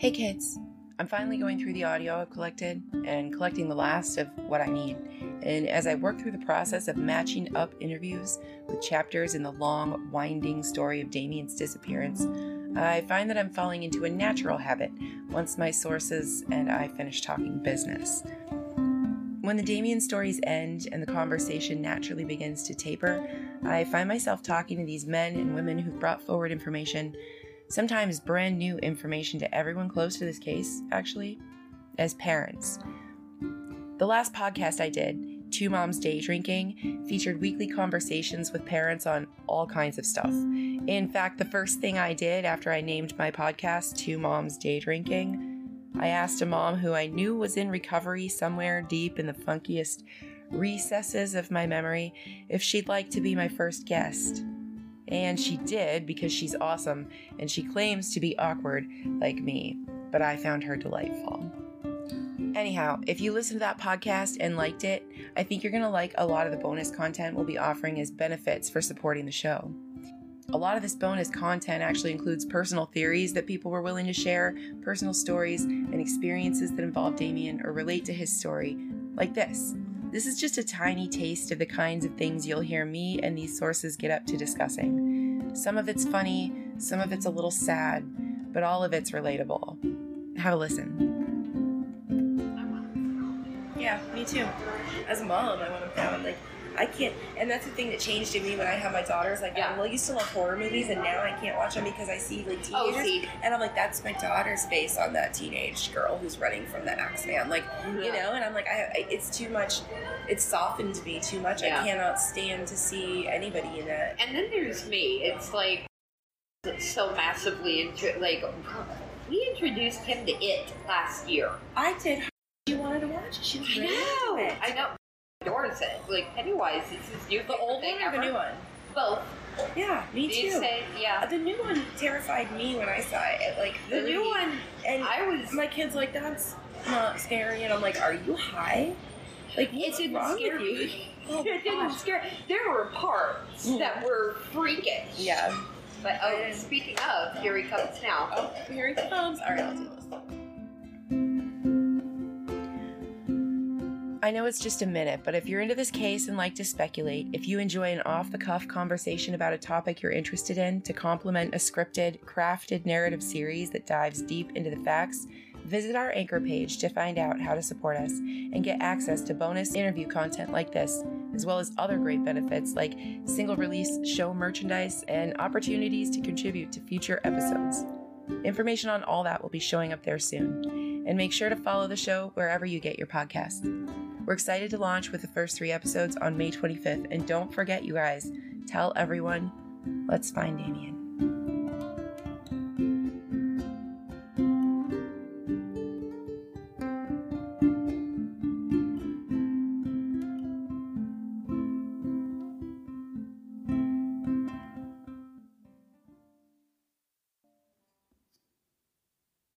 Hey kids, I'm finally going through the audio I've collected and collecting the last of what I need. And as I work through the process of matching up interviews with chapters in the long, winding story of Damien's disappearance, I find that I'm falling into a natural habit once my sources and I finish talking business. When the Damien stories end and the conversation naturally begins to taper, I find myself talking to these men and women who've brought forward information sometimes brand new information to everyone close to this case, actually, as parents. The last podcast I did, Two Moms Day Drinking, featured weekly conversations with parents on all kinds of stuff. In fact, the first thing I did after I named my podcast Two Moms Day Drinking, I asked a mom who I knew was in recovery somewhere deep in the funkiest recesses of my memory if she'd like to be my first guest. And she did because she's awesome and she claims to be awkward like me, but I found her delightful. Anyhow, if you listened to that podcast and liked it, I think you're going to like a lot of the bonus content we'll be offering as benefits for supporting the show. A lot of this bonus content actually includes personal theories that people were willing to share, personal stories, and experiences that involve Damien or relate to his story, like this. This is just a tiny taste of the kinds of things you'll hear me and these sources get up to discussing. Some of it's funny, some of it's a little sad, but all of it's relatable. Have a listen. Yeah, me too. As a mom, I want to found like I can't, and that's the thing that changed in me when I had my daughters. Like, Yeah. well, I used to love horror movies, and now I can't watch them because I see like Oh, teenagers, see. and I'm like, that's my daughter's face on that teenage girl who's running from the axe man. Like, you know, and I'm like, I, I it's too much. It's softened me too much. Yeah. I cannot stand to see anybody in that. And then there's me. It's like so massively into like we introduced him to it last year. I did. She wanted to watch it. She was I really know. into it. I know. Adores it. Like Pennywise is his new The old thing one or the new one? Both. Yeah, me you too. say yeah? the new one terrified me when I saw it. Like The 30, new one. and I was. my kid's like, "That's not scary," and I'm like, "Are you high? Like, it what's didn't wrong scare with you?" Oh, it didn't scare. There were parts Mhm. that were freakish. Yeah. But oh, speaking of, here he comes now. Oh, here he comes. All right, I'll do this. I know it's just a minute, but if you're into this case and like to speculate, if you enjoy an off the cuff conversation about a topic you're interested in to complement a scripted, crafted narrative series that dives deep into the facts, visit our anchor page to find out how to support us and get access to bonus interview content like this, as well as other great benefits like single release show merchandise and opportunities to contribute to future episodes. Information on all that will be showing up there soon. And make sure to follow the show wherever you get your podcasts. We're excited to launch with the first three episodes on May 25th. And don't forget, you guys, tell everyone, let's find Damien.